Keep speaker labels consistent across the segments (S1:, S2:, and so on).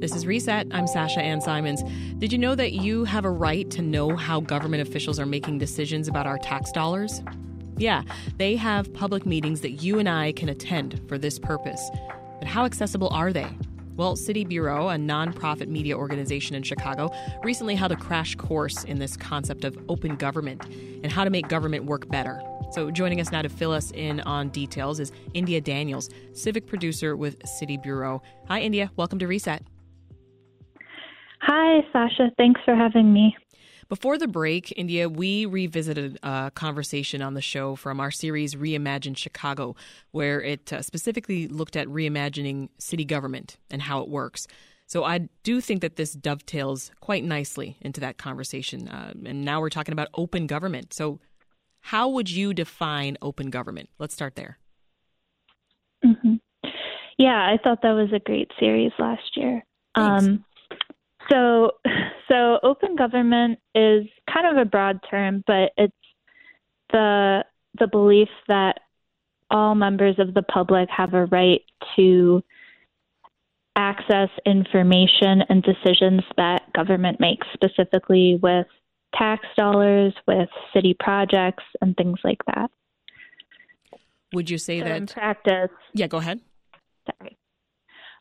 S1: This is Reset. I'm Sasha Ann Simons. Did you know that you have a right to know how government officials are making decisions about our tax dollars? Yeah, they have public meetings that you and I can attend for this purpose. But how accessible are they? Well, City Bureau, a nonprofit media organization in Chicago, recently held a crash course in this concept of open government and how to make government work better. So, joining us now to fill us in on details is India Daniels, civic producer with City Bureau. Hi, India. Welcome to Reset.
S2: Hi, Sasha. Thanks for having me.
S1: Before the break, India, we revisited a conversation on the show from our series Reimagine Chicago, where it uh, specifically looked at reimagining city government and how it works. So I do think that this dovetails quite nicely into that conversation. Uh, and now we're talking about open government. So, how would you define open government? Let's start there.
S2: Mm-hmm. Yeah, I thought that was a great series last year. Um, so, so open government is kind of a broad term, but it's the the belief that all members of the public have a right to access information and decisions that government makes, specifically with tax dollars, with city projects, and things like that.
S1: Would you say
S2: so
S1: that
S2: in practice?
S1: Yeah, go ahead.
S2: Sorry.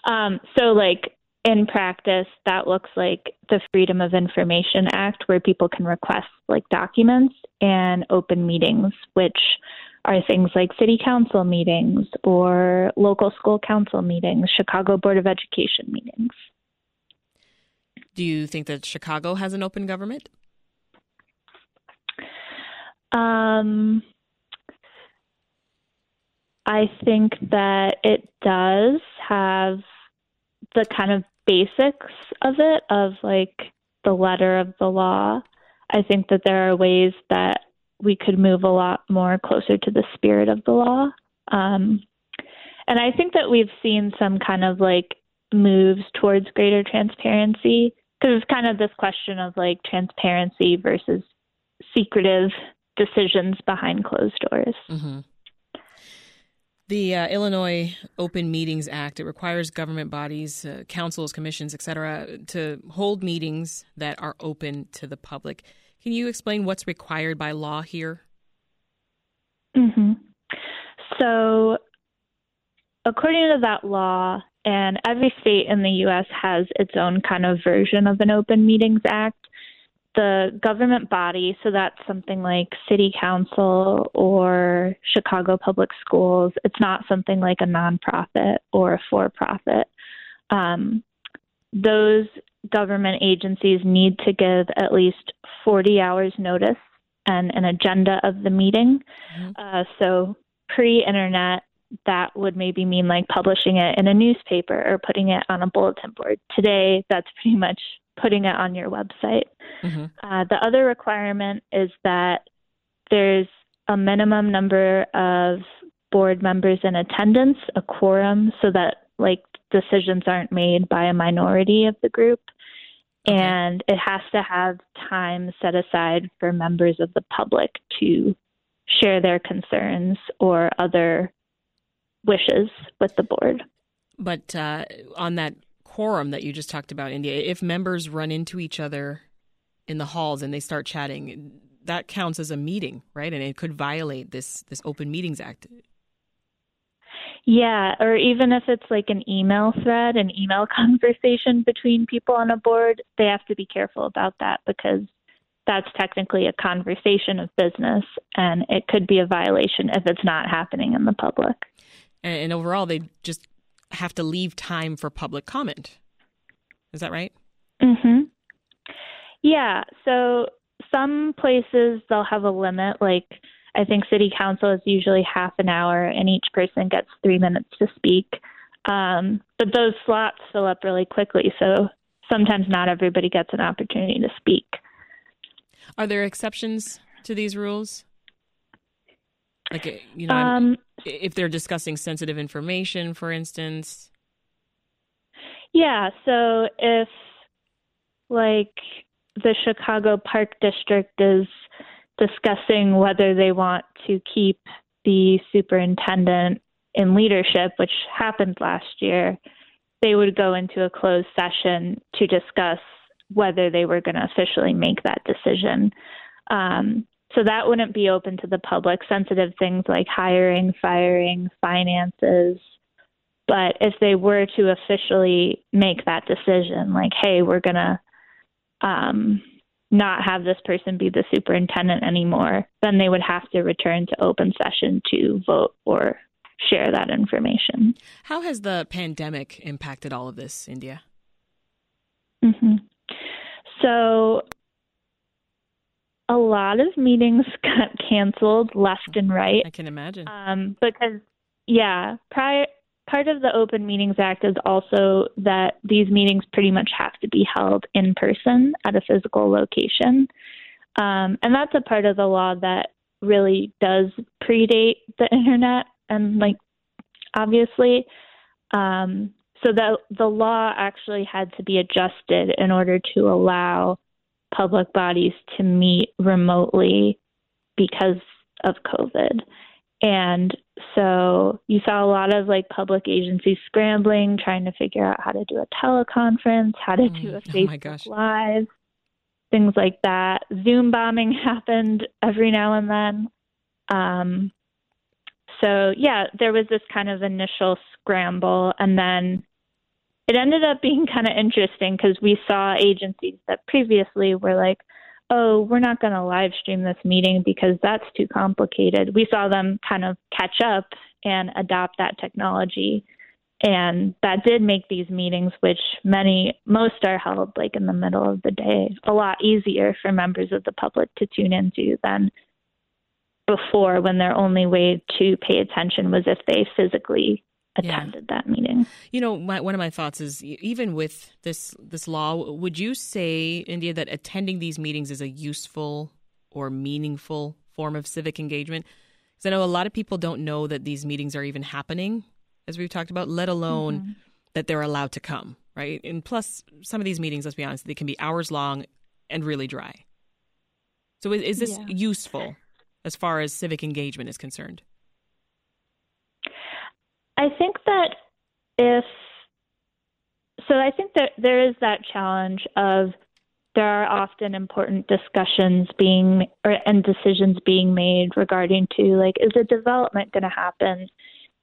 S2: Um, so, like in practice, that looks like the Freedom of Information Act, where people can request like documents and open meetings, which are things like city council meetings or local school council meetings, Chicago Board of Education meetings.
S1: Do you think that Chicago has an open government?
S2: Um, I think that it does have the kind of basics of it, of like the letter of the law, I think that there are ways that we could move a lot more closer to the spirit of the law. Um, and I think that we've seen some kind of like moves towards greater transparency because it's kind of this question of like transparency versus secretive decisions behind closed doors.
S1: Mm-hmm. The uh, Illinois Open Meetings Act it requires government bodies, uh, councils, commissions, etc., to hold meetings that are open to the public. Can you explain what's required by law here?
S2: Mm-hmm. So, according to that law, and every state in the U.S. has its own kind of version of an Open Meetings Act the government body, so that's something like city council or Chicago Public Schools, it's not something like a nonprofit or a for profit. Um, those government agencies need to give at least 40 hours notice and an agenda of the meeting. Mm-hmm. Uh, so pre internet, that would maybe mean like publishing it in a newspaper or putting it on a bulletin board. Today, that's pretty much putting it on your website. Mm-hmm. Uh, the other requirement is that there's a minimum number of board members in attendance, a quorum, so that like decisions aren't made by a minority of the group. Okay. And it has to have time set aside for members of the public to share their concerns or other wishes with the board.
S1: But uh, on that quorum that you just talked about, India, if members run into each other in the halls and they start chatting, that counts as a meeting, right? And it could violate this this Open Meetings Act.
S2: Yeah, or even if it's like an email thread, an email conversation between people on a board, they have to be careful about that because that's technically a conversation of business and it could be a violation if it's not happening in the public.
S1: And, overall, they just have to leave time for public comment. Is that right?
S2: Mhm. Yeah, so some places they'll have a limit like I think city council is usually half an hour and each person gets 3 minutes to speak. Um, but those slots fill up really quickly, so sometimes not everybody gets an opportunity to speak.
S1: Are there exceptions to these rules? Like, you know, um, if they're discussing sensitive information, for instance?
S2: Yeah. So if, like, the Chicago Park District is discussing whether they want to keep the superintendent in leadership, which happened last year, they would go into a closed session to discuss whether they were going to officially make that decision. Um, so that wouldn't be open to the public, sensitive things like hiring, firing, finances. But if they were to officially make that decision, like, hey, we're going to um, not have this person be the superintendent anymore, then they would have to return to open session to vote or share that information.
S1: How has the pandemic impacted all of this, India?
S2: Mm-hmm. So, a lot of meetings got canceled left and right.
S1: I can imagine.
S2: Um, because, yeah, prior, part of the Open Meetings Act is also that these meetings pretty much have to be held in person at a physical location. Um, and that's a part of the law that really does predate the internet and like obviously um, so the the law actually had to be adjusted in order to allow public bodies to meet remotely because of COVID. And so you saw a lot of like public agencies scrambling, trying to figure out how to do a teleconference, how to do a
S1: mm, oh
S2: Facebook oh Live, things like that. Zoom bombing happened every now and then. Um, so yeah, there was this kind of initial scramble, and then it ended up being kind of interesting because we saw agencies that previously were like, "Oh, we're not going to live stream this meeting because that's too complicated." We saw them kind of catch up and adopt that technology. And that did make these meetings, which many, most are held like in the middle of the day, a lot easier for members of the public to tune into than before when their only way to pay attention was if they physically attended yeah. that meeting.
S1: You know, my, one of my thoughts is even with this this law, would you say, India, that attending these meetings is a useful or meaningful form of civic engagement? Because I know a lot of people don't know that these meetings are even happening, as we've talked about, let alone mm-hmm. that they're allowed to come, right? And plus, some of these meetings, let's be honest, they can be hours long and really dry. So is, is this yeah. useful as far as civic engagement is concerned?
S2: I think that if so, I think that there is that challenge of there are often important discussions being or and decisions being made regarding to like is a development going to happen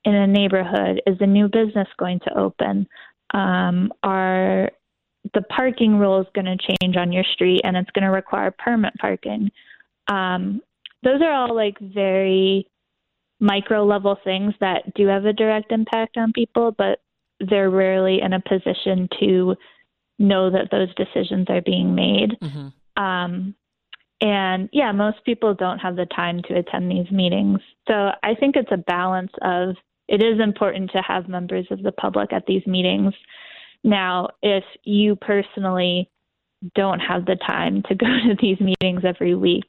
S2: in a neighborhood? Is a new business going to open? Um, are the parking rules going to change on your street and it's going to require permit parking? Um, those are all like very micro level things that do have a direct impact on people, but they're rarely in a position to know that those decisions are being made. Mm-hmm. Um, and yeah, most people don't have the time to attend these meetings. So I think it's a balance of it is important to have members of the public at these meetings. Now, if you personally don't have the time to go to these meetings every week,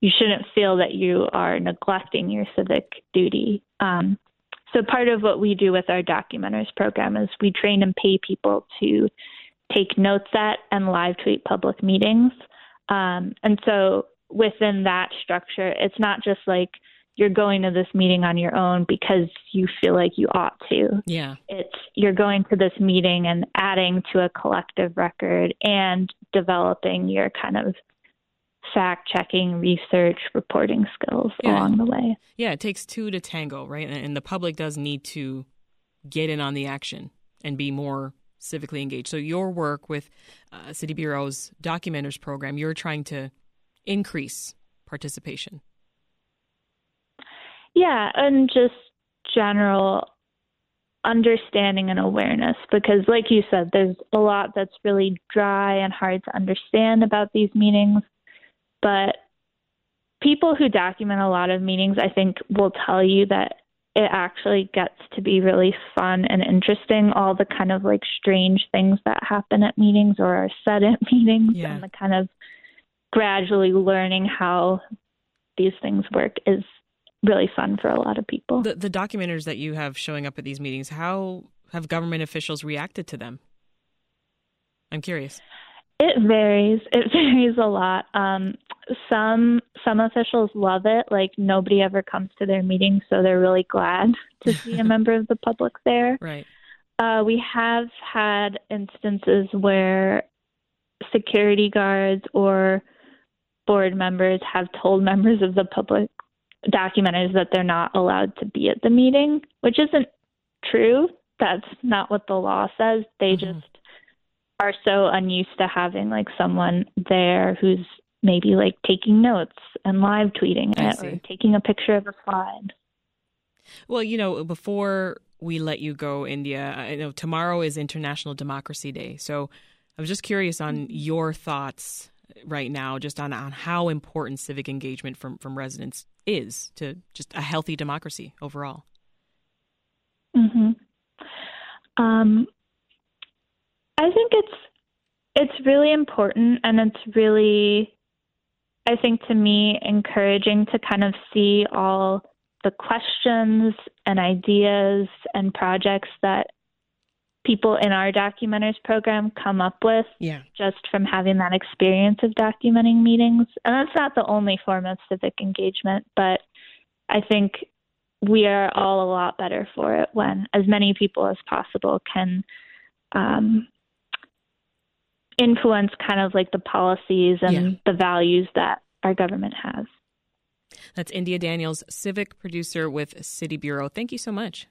S2: you shouldn't feel that you are neglecting your civic duty. Um, so part of what we do with our documenters program is we train and pay people to take notes at and live tweet public meetings. Um, and so within that structure, it's not just like you're going to this meeting on your own because you feel like you ought to.
S1: Yeah.
S2: It's you're going to this meeting and adding to a collective record and developing your kind of fact checking, research, reporting skills yeah. along the way.
S1: Yeah, it takes two to tango, right? And the public does need to get in on the action and be more civically engaged. So, your work with uh, City Bureau's Documenters program, you're trying to increase participation.
S2: Yeah, and just general understanding and awareness because like you said there's a lot that's really dry and hard to understand about these meetings but people who document a lot of meetings, I think, will tell you that it actually gets to be really fun and interesting. All the kind of like strange things that happen at meetings or are said at meetings, yeah. and the kind of gradually learning how these things work is really fun for a lot of people.
S1: The, the documenters that you have showing up at these meetings, how have government officials reacted to them? I'm curious.
S2: It varies. It varies a lot. Um, some some officials love it. Like nobody ever comes to their meetings, so they're really glad to see a member of the public there.
S1: Right.
S2: Uh, we have had instances where security guards or board members have told members of the public documenters that they're not allowed to be at the meeting, which isn't true. That's not what the law says. They mm-hmm. just are so unused to having like someone there who's maybe like taking notes and live tweeting it or taking a picture of a slide.
S1: Well, you know, before we let you go, India, I know tomorrow is International Democracy Day. So I was just curious on your thoughts right now, just on, on how important civic engagement from, from residents is to just a healthy democracy overall.
S2: Mm-hmm. Um, I think it's it's really important and it's really I think to me encouraging to kind of see all the questions and ideas and projects that people in our documenters program come up with
S1: yeah.
S2: just from having that experience of documenting meetings. And that's not the only form of civic engagement, but I think we are all a lot better for it when as many people as possible can um, influence kind of like the policies and yeah. the values that our government has.
S1: That's India Daniels, civic producer with City Bureau. Thank you so much.